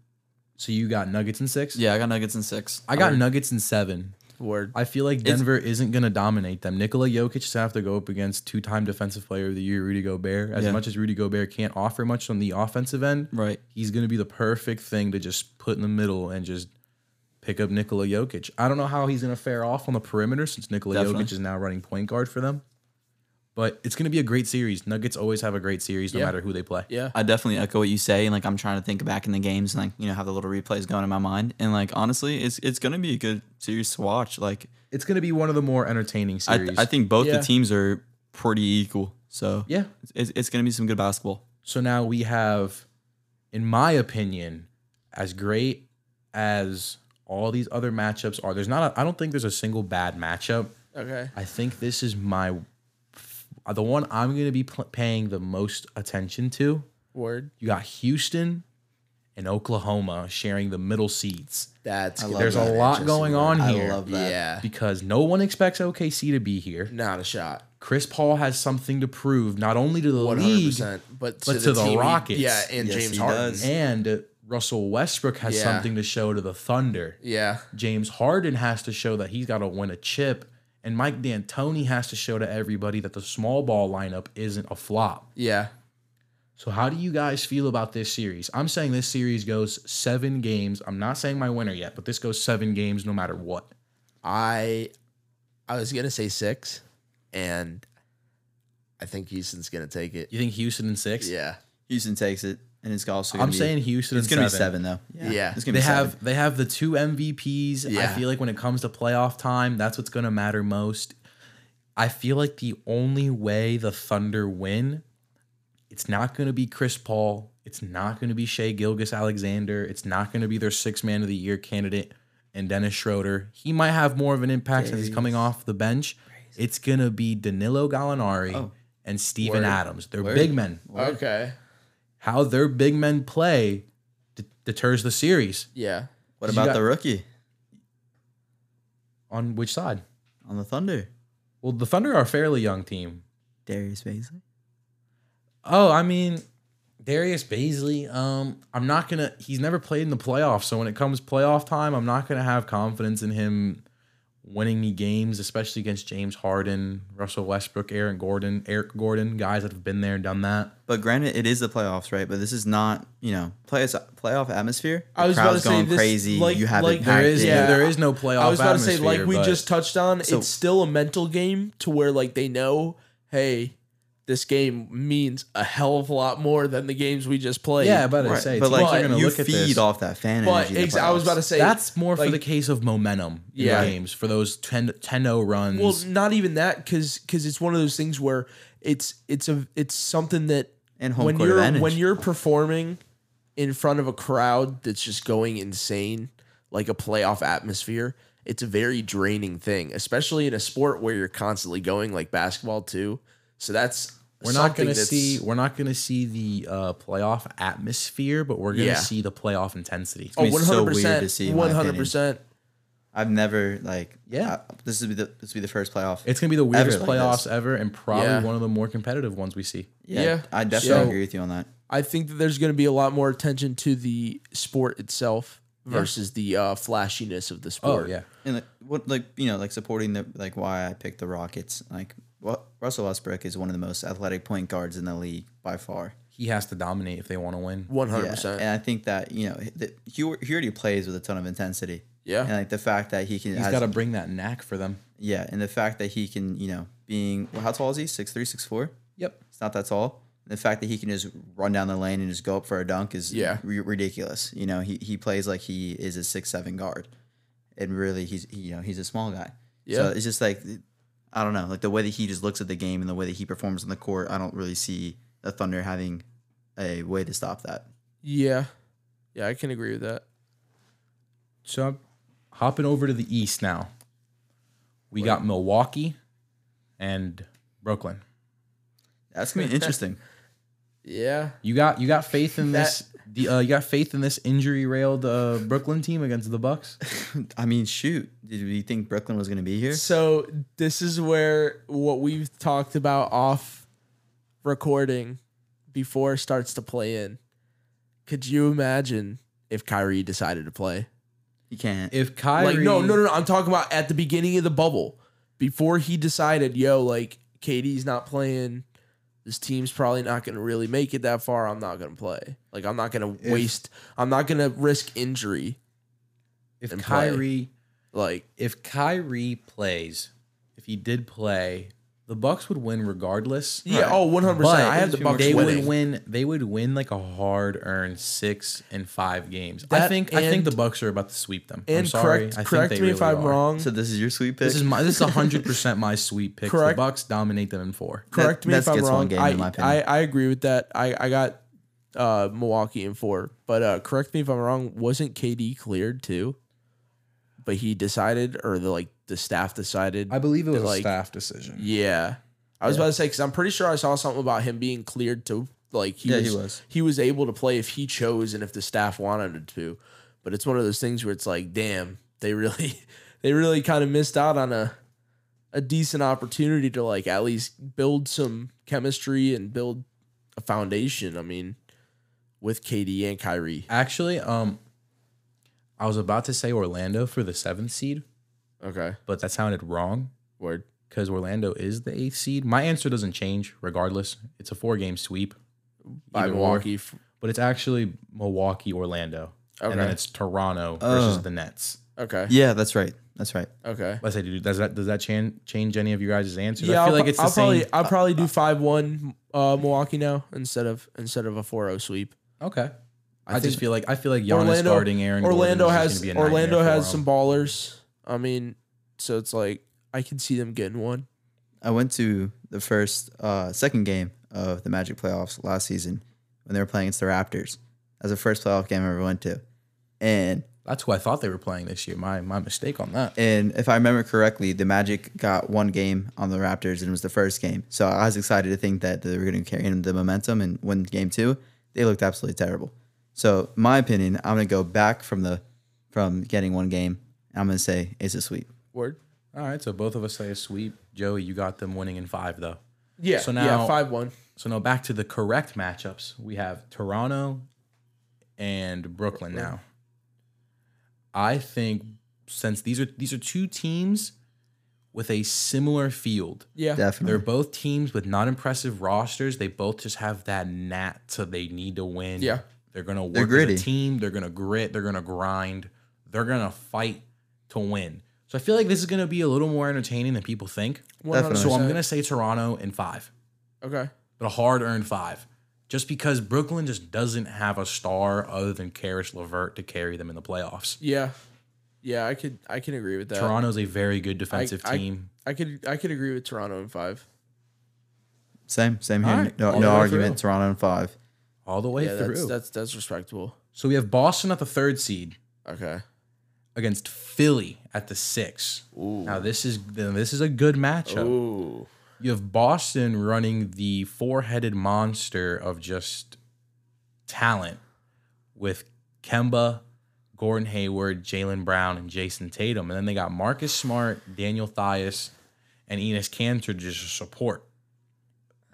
Speaker 1: So you got Nuggets in six.
Speaker 3: Yeah, I got Nuggets in six.
Speaker 1: I got Nuggets in seven.
Speaker 2: Word.
Speaker 1: I feel like Denver isn't going to dominate them. Nikola Jokic is have to go up against two-time Defensive Player of the Year Rudy Gobert. As
Speaker 3: Yeah.
Speaker 1: much as Rudy Gobert can't offer much on the offensive end,
Speaker 3: right.
Speaker 1: he's going to be the perfect thing to just put in the middle and just pick up Nikola Jokic. I don't know how he's going to fare off on the perimeter since Nikola
Speaker 3: Definitely.
Speaker 1: Jokic is now running point guard for them. But it's going to be a great series. Nuggets always have a great series no
Speaker 2: Yeah.
Speaker 1: matter who they play.
Speaker 2: Yeah.
Speaker 3: I definitely echo what you say, and like I'm trying to think back in the games, and like you know have the little replays going in my mind, and like honestly, it's it's gonna be a good series to watch. Like
Speaker 1: It's going to be one of the more entertaining
Speaker 3: I,
Speaker 1: series.
Speaker 3: I think both
Speaker 2: Yeah.
Speaker 3: the teams are pretty equal, so
Speaker 1: yeah.
Speaker 3: it's, it's gonna be some good basketball.
Speaker 1: So now we have, in my opinion, as great as all these other matchups are. There's not. A, I don't think there's a single bad matchup.
Speaker 2: Okay.
Speaker 1: I think this is my Uh, the one I'm going to be pl- paying the most attention to.
Speaker 2: Word.
Speaker 1: You got Houston and Oklahoma sharing the middle seats
Speaker 2: That's
Speaker 3: love
Speaker 1: There's a lot going on
Speaker 3: I
Speaker 1: here.
Speaker 3: love that.
Speaker 2: Yeah.
Speaker 1: because no one expects OKC to be here.
Speaker 2: Not a shot.
Speaker 1: Chris Paul has something to prove not only to the
Speaker 2: One hundred
Speaker 1: league
Speaker 2: percent. But
Speaker 1: but
Speaker 2: to,
Speaker 1: to the
Speaker 2: team he-
Speaker 1: Rockets.
Speaker 2: yeah, and
Speaker 3: Yes,
Speaker 2: James Harden.
Speaker 3: does.
Speaker 1: and Russell Westbrook has
Speaker 2: Yeah.
Speaker 1: something to show to the Thunder.
Speaker 2: Yeah.
Speaker 1: James Harden has to show that he's got to win a chip, and Mike D'Antoni has to show to everybody that the small ball lineup isn't a flop.
Speaker 2: Yeah.
Speaker 1: So, how do you guys feel about this series? I'm saying this series goes seven games. I'm not saying my winner yet, but this goes seven games no matter what.
Speaker 2: I I was gonna say six, and I think Houston's gonna take it.
Speaker 1: You think Houston in six?
Speaker 2: Yeah.
Speaker 3: Houston takes it, and it's also. Gonna
Speaker 1: I'm
Speaker 3: be,
Speaker 1: saying Houston.
Speaker 3: it's gonna
Speaker 1: seven.
Speaker 3: be seven though.
Speaker 2: Yeah.
Speaker 3: it's gonna
Speaker 1: They
Speaker 3: be
Speaker 1: have
Speaker 3: seven.
Speaker 1: they have the two MVPs. I feel like when it comes to playoff time, that's what's going to matter most. I feel like the only way the Thunder win, it's not going to be Chris Paul. It's not going to be Shai Gilgeous-Alexander. It's not going to be their six man of the year candidate and Dennis Schroeder. He might have more of an impact since he's coming off the bench. It's going to be Danilo Gallinari
Speaker 3: Oh.
Speaker 1: and Steven
Speaker 2: Word.
Speaker 1: Adams. They're
Speaker 3: Word.
Speaker 1: big men.
Speaker 2: Okay.
Speaker 1: How their big men play d- deters the series.
Speaker 2: Yeah.
Speaker 3: What about
Speaker 1: got-
Speaker 3: the rookie
Speaker 1: On which side?
Speaker 3: on the Thunder?
Speaker 1: Well, the Thunder are a fairly young team.
Speaker 3: Darius Bazley.
Speaker 1: Oh, I mean, Darius Bazley. Um, I'm not gonna. He's never played in the playoffs, so when it comes playoff time, I'm not gonna have confidence in him winning me games, especially against James Harden, Russell Westbrook, Aaron Gordon, Eric Gordon, guys that have been there and done that.
Speaker 3: But granted, it is the playoffs, right? But this is not, you know, playoffs, playoff atmosphere. The
Speaker 2: I was about to
Speaker 3: crowd's
Speaker 2: say
Speaker 3: going
Speaker 2: this,
Speaker 3: crazy.
Speaker 2: like-
Speaker 3: you have
Speaker 2: like
Speaker 3: it
Speaker 1: There
Speaker 3: packed
Speaker 1: is
Speaker 3: in.
Speaker 2: Yeah.
Speaker 1: there is no playoff.
Speaker 2: I was about to say, like we just touched on,
Speaker 3: So-
Speaker 2: it's still a mental game to where like they know, hey, this game means a hell of a lot more than the games we just played.
Speaker 1: yeah, but I
Speaker 3: Right.
Speaker 1: say,
Speaker 3: but
Speaker 1: teams
Speaker 3: like
Speaker 1: are gonna
Speaker 3: you
Speaker 1: look
Speaker 3: feed
Speaker 1: this.
Speaker 3: off that fan energy. in the
Speaker 2: ex- I was about to say
Speaker 1: That's more for the case of momentum in
Speaker 2: Yeah.
Speaker 1: games for those 10 10-0 runs.
Speaker 2: Well, not even that because because it's one of those things where it's it's a it's something that
Speaker 3: And home
Speaker 2: when
Speaker 3: court
Speaker 2: you're
Speaker 3: advantage.
Speaker 2: when you're performing in front of a crowd that's just going insane, like a playoff atmosphere. It's a very draining thing, especially in a sport where you're constantly going like basketball too. So that's
Speaker 1: we're not going to see we're not going to see the uh, playoff atmosphere, but we're going to
Speaker 2: Yeah.
Speaker 1: see the playoff intensity.
Speaker 2: Oh,
Speaker 3: be so
Speaker 2: 100
Speaker 3: weird to
Speaker 2: percent,
Speaker 3: see, in my
Speaker 2: one hundred percent.
Speaker 3: I've never like
Speaker 1: Yeah.
Speaker 3: I- this would be the this would be the first playoff.
Speaker 1: It's going to be the weirdest
Speaker 3: like
Speaker 1: playoffs
Speaker 3: this.
Speaker 1: ever and probably
Speaker 2: Yeah.
Speaker 1: one of the more competitive ones we see.
Speaker 3: yeah,
Speaker 2: yeah.
Speaker 3: I definitely
Speaker 2: So-
Speaker 3: agree with you on that.
Speaker 2: I think that there's going to be a lot more attention to the sport itself versus the uh, flashiness of the
Speaker 1: Oh,
Speaker 2: sport.
Speaker 1: yeah.
Speaker 3: And like what like you know like supporting the like why I picked the Rockets like what Russell Westbrook is one of the most athletic point guards in the league by far.
Speaker 1: He has to dominate if they want to win.
Speaker 2: One hundred percent.
Speaker 3: and I think that you know that he, he already plays with a ton of intensity.
Speaker 2: Yeah.
Speaker 3: and like the fact that he can
Speaker 1: he's got to bring that knack for them.
Speaker 3: yeah, and the fact that he can you know being well, how tall is he six three six four.
Speaker 1: Yep.
Speaker 3: It's not that tall. The fact that he can just run down the lane and just go up for a dunk is
Speaker 2: Yeah.
Speaker 3: ri- ridiculous. You know, he, he plays like he is a six seven guard, and really he's he, you know he's a small guy.
Speaker 2: Yeah.
Speaker 3: So it's just like I don't know, like the way that he just looks at the game and the way that he performs on the court. I don't really see the Thunder having a way to stop that.
Speaker 2: Yeah, yeah, I can agree with that.
Speaker 1: So I'm hopping over to the East now. We got Milwaukee and Brooklyn.
Speaker 3: That's gonna be interesting. *laughs*
Speaker 2: Yeah,
Speaker 1: You got you got faith in
Speaker 2: That-
Speaker 1: this the, uh, you got faith in this injury railed uh, Brooklyn team against the Bucks? *laughs*
Speaker 3: I mean, shoot, did we think Brooklyn was gonna be here?
Speaker 2: So this is where what we've talked about off recording before starts to play in. Could you imagine if Kyrie decided to play?
Speaker 3: You can't.
Speaker 1: If Kyrie
Speaker 2: Like no, no, no, no. I'm talking about at the beginning of the bubble, before he decided, yo, like KD's not playing. This team's probably not going to really make it that far. I'm not going to play. Like I'm not going to waste. I'm not going to risk injury.
Speaker 1: if
Speaker 2: Kyrie play.
Speaker 1: Kyrie
Speaker 2: Like
Speaker 1: if Kyrie plays, if he did play, the Bucks would win regardless.
Speaker 2: yeah,
Speaker 3: Right.
Speaker 2: oh, 100. percent I have the Bucks
Speaker 1: they
Speaker 2: winning.
Speaker 1: would win. They would win like a hard earned six and five games. I
Speaker 2: That
Speaker 1: think. I think the Bucks are about to sweep them. I'm sorry.
Speaker 2: correct,
Speaker 1: I think
Speaker 2: correct
Speaker 1: they
Speaker 2: me if
Speaker 1: really
Speaker 2: I'm
Speaker 1: are.
Speaker 2: wrong.
Speaker 3: so this is your sweet pick.
Speaker 1: This is my. This is *laughs* hundred percent my sweet pick.
Speaker 2: Correct.
Speaker 1: The Bucks dominate them in four.
Speaker 2: Correct me if I'm
Speaker 3: gets one
Speaker 2: wrong.
Speaker 3: game,
Speaker 2: I,
Speaker 3: in my
Speaker 2: I. I agree with that. I I got uh Milwaukee in four, but uh correct me if I'm wrong. Wasn't KD cleared too? But he decided, or the like the staff decided.
Speaker 1: I believe it was
Speaker 2: Like-
Speaker 1: a staff decision.
Speaker 2: yeah, I was about to say because I'm pretty sure I saw something about him being cleared to like he
Speaker 3: Yeah,
Speaker 2: was,
Speaker 3: he was.
Speaker 2: he was able to play if he chose and if the staff wanted him to. But it's one of those things where it's like, damn, they really *laughs* they really kind of missed out on a a decent opportunity to like at least build some chemistry and build a foundation. I mean, with KD and Kyrie.
Speaker 1: Actually, um, I was about to say Orlando for the seventh seed,
Speaker 2: Okay,
Speaker 1: but that sounded wrong
Speaker 2: word.
Speaker 1: because Orlando is the eighth seed. My answer doesn't change regardless. It's a four game sweep.
Speaker 2: By
Speaker 1: Either or.
Speaker 2: Milwaukee. f-
Speaker 1: but it's actually Milwaukee, Orlando, and then
Speaker 2: Okay.
Speaker 1: it's Toronto versus
Speaker 3: Oh.
Speaker 1: the Nets.
Speaker 2: Okay.
Speaker 3: yeah, that's right. That's right.
Speaker 2: Okay.
Speaker 1: Let's say, dude, does that does that change change any of you guys' answers?
Speaker 2: Yeah,
Speaker 1: I feel
Speaker 2: will
Speaker 1: like it's the
Speaker 2: I'll
Speaker 1: same.
Speaker 2: probably I'll probably do five one uh, Milwaukee now instead of instead of a 4-0 sweep.
Speaker 1: okay. I,
Speaker 2: I
Speaker 1: just feel like I feel like Giannis
Speaker 2: Orlando-
Speaker 1: guarding Aaron.
Speaker 2: Orlando
Speaker 1: Gordon
Speaker 2: has
Speaker 1: be a
Speaker 2: Orlando has some ballers. I mean, so it's like I can see them getting one.
Speaker 3: I went to the first, uh, second game of the Magic playoffs last season when they were playing against the Raptors. That was the first playoff game I ever went to, and
Speaker 1: That's who I thought they were playing this year. My my mistake on that.
Speaker 3: and if I remember correctly, the Magic got one game on the Raptors, and it was the first game. So I was excited to think that they were going to carry in the momentum and win game two. they looked absolutely terrible. So my opinion, I'm gonna go back from the from getting one game. I'm gonna say it's a sweep.
Speaker 2: Word.
Speaker 1: All right, so both of us say a sweep. Joey, you got them winning in five though.
Speaker 2: Yeah.
Speaker 1: So
Speaker 2: yeah,
Speaker 1: now-
Speaker 2: five one.
Speaker 1: So now back to the correct matchups. We have Toronto and Brooklyn now. I think since these are these are two teams with a similar field.
Speaker 2: Yeah.
Speaker 3: Definitely.
Speaker 1: They're both teams with not impressive rosters. They both just have that gnat so they need to win.
Speaker 2: Yeah.
Speaker 1: They're gonna work
Speaker 3: They're
Speaker 1: as a team. They're gonna grit. They're gonna grind. They're gonna fight to win. So I feel like this is gonna be a little more entertaining than people think.
Speaker 3: Definitely.
Speaker 1: So I'm gonna say Toronto in five
Speaker 2: Okay.
Speaker 1: but a hard earned five. Just because Brooklyn just doesn't have a star other than Caris LeVert to carry them in the playoffs.
Speaker 2: Yeah. Yeah, I could I can agree with that.
Speaker 1: Toronto's a very good defensive
Speaker 2: I-
Speaker 1: team.
Speaker 2: I could I could agree with Toronto in five.
Speaker 3: Same, same here.
Speaker 1: All right.
Speaker 3: No, no
Speaker 1: the
Speaker 3: argument.
Speaker 1: through.
Speaker 3: Toronto in five.
Speaker 1: All the way
Speaker 2: yeah,
Speaker 1: through.
Speaker 2: that's that's that's respectable.
Speaker 1: so we have Boston at the third seed
Speaker 2: Okay.
Speaker 1: against Philly at the six.
Speaker 2: Ooh.
Speaker 1: Now this is this is a good matchup.
Speaker 2: Ooh.
Speaker 1: You have Boston running the four-headed monster of just talent with Kemba, Gordon Hayward, Jaylen Brown, and Jayson Tatum. And then they got Marcus Smart, Daniel Theis, and Enes Kanter just to support.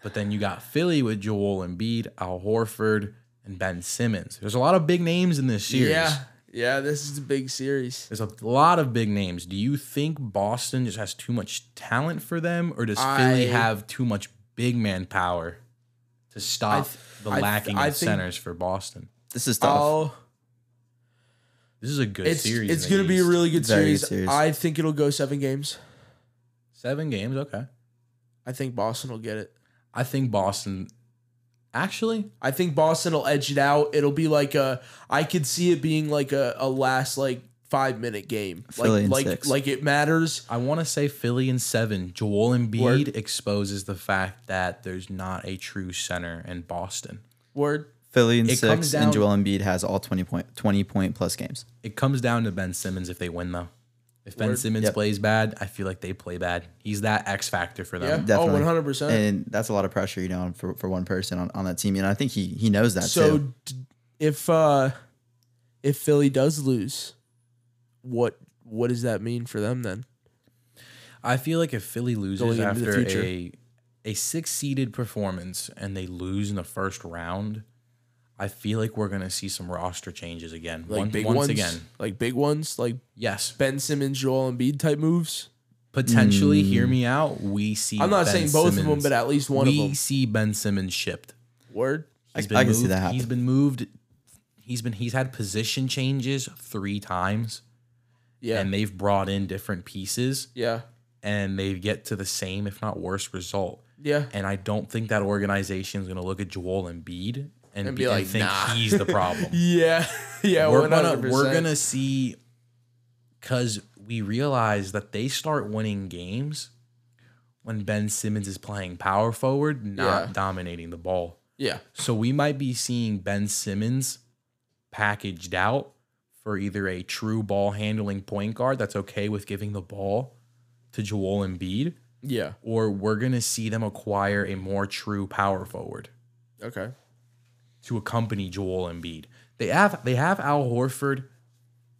Speaker 1: But then you got Philly with Joel Embiid, Al Horford, and Ben Simmons. There's a lot of big names in this series.
Speaker 2: Yeah. Yeah, this is a big series.
Speaker 1: There's a lot of big names. Do you think Boston just has too much talent for them, or does Philly have too much big man power to stop
Speaker 2: th-
Speaker 1: the
Speaker 2: I th-
Speaker 1: lacking
Speaker 2: I
Speaker 1: of
Speaker 2: think-
Speaker 1: centers for Boston?
Speaker 3: This is tough.
Speaker 2: Oh,
Speaker 1: This is a good
Speaker 2: it's
Speaker 1: series.
Speaker 2: it's gonna be a really good
Speaker 3: Very good
Speaker 2: series.
Speaker 3: series.
Speaker 2: I think it'll go seven games.
Speaker 1: seven games. Okay,
Speaker 2: I think Boston will get it.
Speaker 1: I think Boston. Actually,
Speaker 2: I think Boston will edge it out. It'll be like a. I could see it being like a, a last like five minute game.
Speaker 3: Philly in
Speaker 2: like like
Speaker 3: six.
Speaker 2: like it matters.
Speaker 1: I want to say Philly in seven. Joel Embiid exposes the fact that there's not a true center in Boston.
Speaker 2: Word.
Speaker 3: Philly in
Speaker 1: It
Speaker 3: six,
Speaker 1: down-
Speaker 3: and Joel Embiid has all 20 point, 20 point plus games.
Speaker 1: It comes down to Ben Simmons if they win though. If Ben
Speaker 2: Word.
Speaker 1: Simmons
Speaker 3: Yep.
Speaker 1: plays bad, I feel like they play bad. He's that X factor for
Speaker 2: Yeah.
Speaker 1: them.
Speaker 2: Oh,
Speaker 3: Definitely.
Speaker 2: one hundred percent.
Speaker 3: And that's a lot of pressure, you know, for, for one person on, on that team. And I think he he knows that
Speaker 2: So
Speaker 3: too.
Speaker 2: d- if uh if Philly does lose, what what does that mean for them then?
Speaker 1: I feel like if Philly loses
Speaker 2: Going into the
Speaker 1: after
Speaker 2: future.
Speaker 1: a a six seeded performance and they lose in the first round, I feel like we're gonna see some roster changes again.
Speaker 2: Like
Speaker 1: One-
Speaker 2: big
Speaker 1: once
Speaker 2: ones,
Speaker 1: again,
Speaker 2: like big ones, like
Speaker 1: yes,
Speaker 2: Ben Simmons, Joel Embiid type moves.
Speaker 1: potentially. Mm. Hear me out. We see.
Speaker 2: I'm not
Speaker 1: Ben
Speaker 2: saying both of them,
Speaker 1: Simmons-
Speaker 2: but at least one
Speaker 1: we
Speaker 2: of them.
Speaker 1: We see Ben Simmons shipped.
Speaker 2: Word.
Speaker 1: He's
Speaker 3: I-
Speaker 1: been
Speaker 3: I can
Speaker 1: moved,
Speaker 3: see that
Speaker 1: He's
Speaker 3: happen.
Speaker 1: been moved. He's been he's had position changes three times,
Speaker 2: Yeah.
Speaker 1: and they've brought in different pieces,
Speaker 2: yeah.
Speaker 1: and they get to the same, if not worse, result.
Speaker 2: Yeah.
Speaker 1: And I don't think that organization is going to look at Joel Embiid and,
Speaker 2: And
Speaker 1: be,
Speaker 2: be
Speaker 1: and
Speaker 2: like,
Speaker 1: think
Speaker 2: nah.
Speaker 1: he's the problem. *laughs*
Speaker 2: Yeah. Yeah.
Speaker 1: we're gonna we're gonna see because we realize that they start winning games when Ben Simmons is playing power forward, not
Speaker 2: Yeah.
Speaker 1: dominating the ball.
Speaker 2: Yeah.
Speaker 1: So we might be seeing Ben Simmons packaged out for either a true ball handling point guard that's okay with giving the ball to Joel Embiid,
Speaker 2: Yeah.
Speaker 1: or we're gonna see them acquire a more true power forward
Speaker 2: Okay.
Speaker 1: To accompany Joel Embiid. They have they have Al Horford,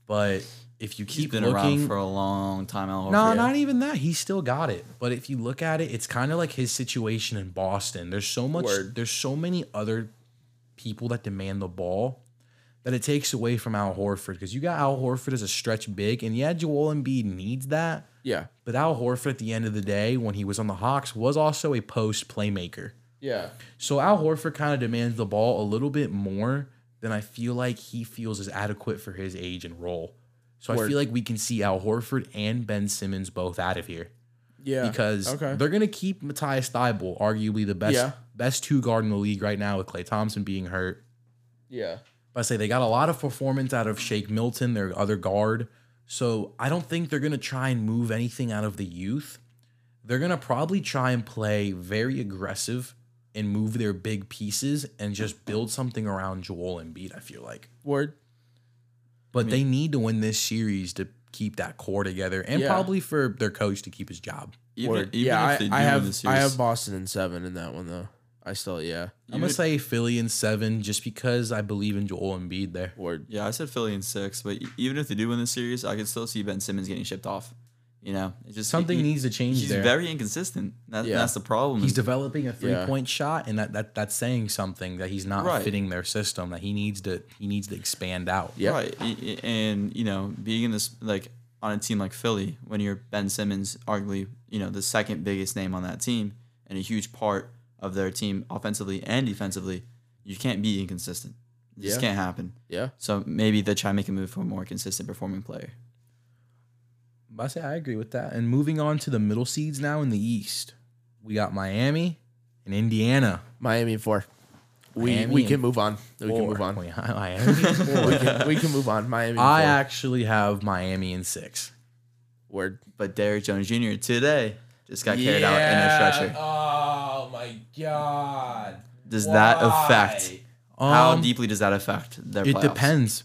Speaker 1: but if you
Speaker 3: He's
Speaker 1: keep
Speaker 3: been
Speaker 1: looking,
Speaker 3: around for a long time. Al Horford.
Speaker 1: no,
Speaker 3: Horford.
Speaker 1: not even that. He still got it. But if you look at it, it's kind of like his situation in Boston. There's so much.
Speaker 2: Word.
Speaker 1: There's so many other people that demand the ball that it takes away from Al Horford because you got Al Horford as a stretch big, and yeah, Joel Embiid needs that.
Speaker 2: Yeah.
Speaker 1: But Al Horford, at the end of the day, when he was on the Hawks, was also a post playmaker.
Speaker 2: Yeah.
Speaker 1: So Al Horford kind of demands the ball a little bit more than I feel like he feels is adequate for his age and role. So I feel like we can see Al Horford and Ben Simmons both out of here
Speaker 2: Yeah.
Speaker 1: because
Speaker 2: okay.
Speaker 1: they're gonna keep Matisse Thybulle, arguably the best
Speaker 2: Yeah.
Speaker 1: best two guard in the league right now with Klay Thompson being hurt.
Speaker 2: Yeah.
Speaker 1: But I say they got a lot of performance out of Shake Milton, their other guard. So I don't think they're gonna try and move anything out of the youth. They're gonna probably try and play very aggressive and move their big pieces and just build something around Joel and Embiid. I feel like,
Speaker 2: Word.
Speaker 1: but they need to win this series to keep that core together, and
Speaker 2: Yeah.
Speaker 1: probably for their coach to keep his job.
Speaker 3: Even,
Speaker 2: Word.
Speaker 3: even
Speaker 2: yeah.
Speaker 3: if they
Speaker 2: I,
Speaker 3: do
Speaker 2: I have
Speaker 3: the
Speaker 2: I have Boston in seven in that one though. I still yeah.
Speaker 1: I'm gonna say Philly in seven, just because I believe in Joel and Embiid there.
Speaker 2: Word.
Speaker 3: Yeah, I said Philly in six, but even if they do win the series, I could still see Ben Simmons getting shipped off. You know, it's just
Speaker 1: Something
Speaker 3: he-
Speaker 1: needs to change
Speaker 3: He's
Speaker 1: there.
Speaker 3: very inconsistent. That,
Speaker 2: Yeah.
Speaker 3: That's the problem.
Speaker 1: He's developing a three
Speaker 2: Yeah.
Speaker 1: point shot, and that, that that's saying something that he's not
Speaker 3: Right.
Speaker 1: fitting their system. That he needs to he needs to expand out.
Speaker 2: Yep.
Speaker 3: Right. I- I- And, you know, being in this, like, on a team like Philly, when you're Ben Simmons, arguably, you know, the second biggest name on that team and a huge part of their team offensively and defensively, you can't be inconsistent. It just
Speaker 2: Yeah.
Speaker 3: can't happen.
Speaker 2: Yeah.
Speaker 3: So maybe they try to make a move for a more consistent performing player.
Speaker 1: But I say I agree with that. And moving on to the middle seeds now in the East, we got Miami and Indiana.
Speaker 2: Miami in four. We
Speaker 1: Miami
Speaker 2: we can move on. We can move on.
Speaker 1: Wait, *laughs* Miami in four.
Speaker 2: we, can, we can move on. Miami. in
Speaker 1: I
Speaker 2: four.
Speaker 1: actually have Miami in six.
Speaker 2: Word.
Speaker 3: But Derrick Jones Jr. today just got carried out in a stretcher.
Speaker 2: Oh my god.
Speaker 3: Does that affect? How
Speaker 1: Um,
Speaker 3: deeply does that affect their
Speaker 1: It
Speaker 3: playoffs?
Speaker 1: depends.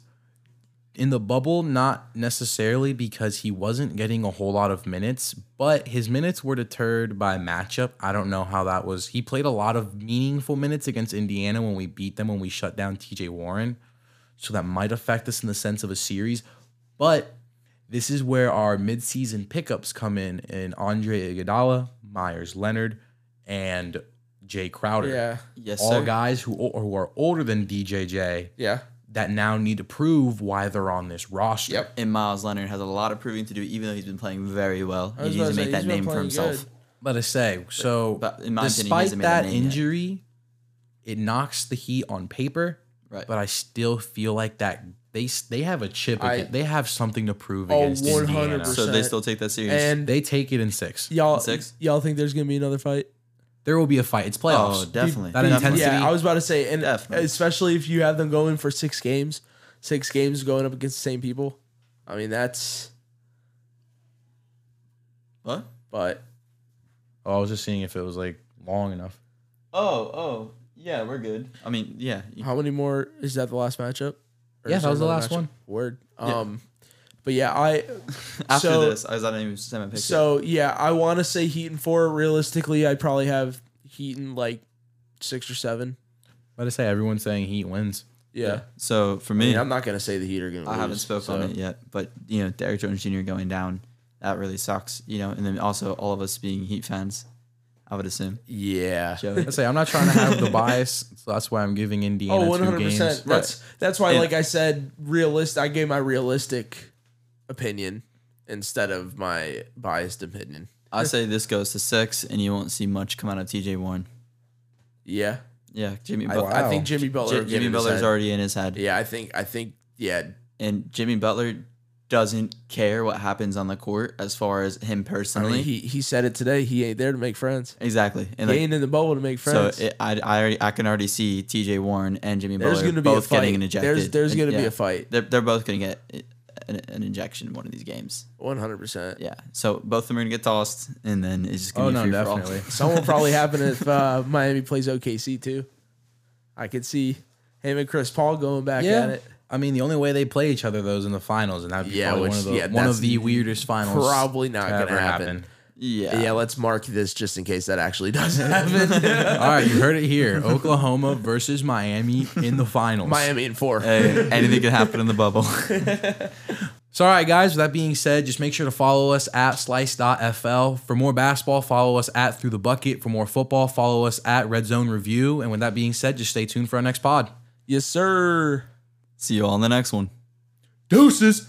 Speaker 1: In the bubble, not necessarily because he wasn't getting a whole lot of minutes, but his minutes were deterred by matchup. I don't know how that was. He played a lot of meaningful minutes against Indiana when we beat them, when we shut down TJ Warren. So that might affect us in the sense of a series. But this is where our midseason pickups come in in Andre Iguodala, Meyers Leonard, and Jae Crowder.
Speaker 2: Yeah.
Speaker 3: Yes,
Speaker 1: All
Speaker 3: sir.
Speaker 1: guys who, who are older than DJJ
Speaker 2: Yeah.
Speaker 1: That now need to prove why they're on this roster.
Speaker 2: Yep.
Speaker 3: And Meyers Leonard has a lot of proving to do, even though he's been playing very well. He needs
Speaker 2: to
Speaker 3: to
Speaker 2: say,
Speaker 3: make that name for himself.
Speaker 2: good.
Speaker 1: But I say, so
Speaker 3: but in my opinion,
Speaker 1: despite
Speaker 3: hasn't
Speaker 1: that
Speaker 3: that name yet.
Speaker 1: injury, it knocks the Heat on paper.
Speaker 3: Right.
Speaker 1: But I still feel like that they they have a chip.
Speaker 2: I-
Speaker 1: they have something to prove
Speaker 2: Oh,
Speaker 1: against
Speaker 2: 100%.
Speaker 1: Indiana.
Speaker 3: So they still take that serious.
Speaker 2: And
Speaker 1: They take it in six.
Speaker 2: y'all
Speaker 3: Six?
Speaker 2: y'all think there's gonna be another fight?
Speaker 1: There will be a fight. It's playoffs.
Speaker 3: oh, definitely.
Speaker 1: that
Speaker 3: Definitely.
Speaker 1: intensity-
Speaker 2: Yeah, I was about to say, and
Speaker 3: Definitely.
Speaker 2: especially if you have them going for six games, six games going up against the same people. I mean, that's
Speaker 3: What?
Speaker 2: but
Speaker 1: Oh, I was just seeing if it was like long enough.
Speaker 3: Oh, oh, yeah, we're good. I mean, yeah.
Speaker 2: how many more is that the last matchup? Or
Speaker 1: Yeah, that was the last
Speaker 2: matchup?
Speaker 1: one.
Speaker 2: Word.
Speaker 3: Yeah.
Speaker 2: Um, but yeah, I *laughs*
Speaker 3: After
Speaker 2: so-
Speaker 3: this, I was not even send my picture.
Speaker 2: so yeah, I want to say Heat and four. Realistically, I'd probably have Heat in like six or seven.
Speaker 1: But I say everyone's saying Heat wins.
Speaker 2: Yeah,
Speaker 3: So for
Speaker 2: I
Speaker 3: me,
Speaker 2: mean, I'm not gonna say the Heat are gonna.
Speaker 3: I haven't
Speaker 2: lose,
Speaker 3: spoke
Speaker 2: so.
Speaker 3: on it yet, but you know, Derrick Jones Jr. going down, that really sucks. You know, and then also all of us being Heat fans, I would assume.
Speaker 2: Yeah.
Speaker 3: Joey.
Speaker 1: I say I'm not trying to have the bias, *laughs* so that's why I'm giving Indiana
Speaker 2: Oh,
Speaker 1: two
Speaker 2: 100
Speaker 1: games.
Speaker 2: percent. That's that's why,
Speaker 3: And-
Speaker 2: like I said, realist. I gave my realistic opinion instead of my biased opinion.
Speaker 3: I say this goes to six, and you won't see much come out of T.J. Warren.
Speaker 2: Yeah,
Speaker 3: Yeah, Jimmy.
Speaker 2: I,
Speaker 3: Butler.
Speaker 2: I think Jimmy Butler.
Speaker 3: J- Jimmy Butler's already in his head,
Speaker 2: Yeah, I think. I think. Yeah,
Speaker 3: and Jimmy Butler doesn't care what happens on the court as far as him
Speaker 2: I
Speaker 3: personally.
Speaker 2: mean, he he said it today. He ain't there to make friends.
Speaker 3: exactly, and
Speaker 2: he
Speaker 3: like,
Speaker 2: ain't in the bubble to make
Speaker 3: so
Speaker 2: friends.
Speaker 3: it, I, I already I can already see T.J. Warren and Jimmy
Speaker 2: there's
Speaker 3: Butler
Speaker 2: gonna be a
Speaker 3: both
Speaker 2: fight.
Speaker 3: getting ejected.
Speaker 2: There's there's
Speaker 3: And,
Speaker 2: gonna be a fight.
Speaker 3: They're they're both gonna get an, an injection in one of these games.
Speaker 2: One hundred percent.
Speaker 3: Yeah, so both of them are gonna get tossed, and then it's just gonna
Speaker 1: Oh
Speaker 3: be
Speaker 1: no,
Speaker 3: free for all.
Speaker 1: definitely.
Speaker 2: Some will probably happen if uh, *laughs* Miami plays OKC too. I could see him and Chris Paul going back
Speaker 1: Yeah.
Speaker 2: at it.
Speaker 1: I mean, the only way they play each other though is in the finals, and that'd be
Speaker 2: Yeah,
Speaker 1: probably
Speaker 2: which-
Speaker 1: one of the
Speaker 2: yeah,
Speaker 1: one
Speaker 2: that's
Speaker 1: of the weirdest finals.
Speaker 2: Probably not
Speaker 1: to
Speaker 2: gonna
Speaker 1: ever
Speaker 2: happen.
Speaker 3: Yeah,
Speaker 2: Yeah, let's mark this just in case that actually *laughs* doesn't *laughs* happen.
Speaker 1: All right, you heard it here: *laughs* Oklahoma versus Miami in the finals.
Speaker 2: Miami in four.
Speaker 3: Hey, anything can happen in the bubble.
Speaker 1: So, all right, guys. With that being said, just make sure to follow us at slice.fl. For more basketball, follow us at Through the Bucket. For more football, follow us at Red Zone Review. And with that being said, just stay tuned for our next pod.
Speaker 2: Yes, sir.
Speaker 3: See you all in the next one.
Speaker 1: Deuces.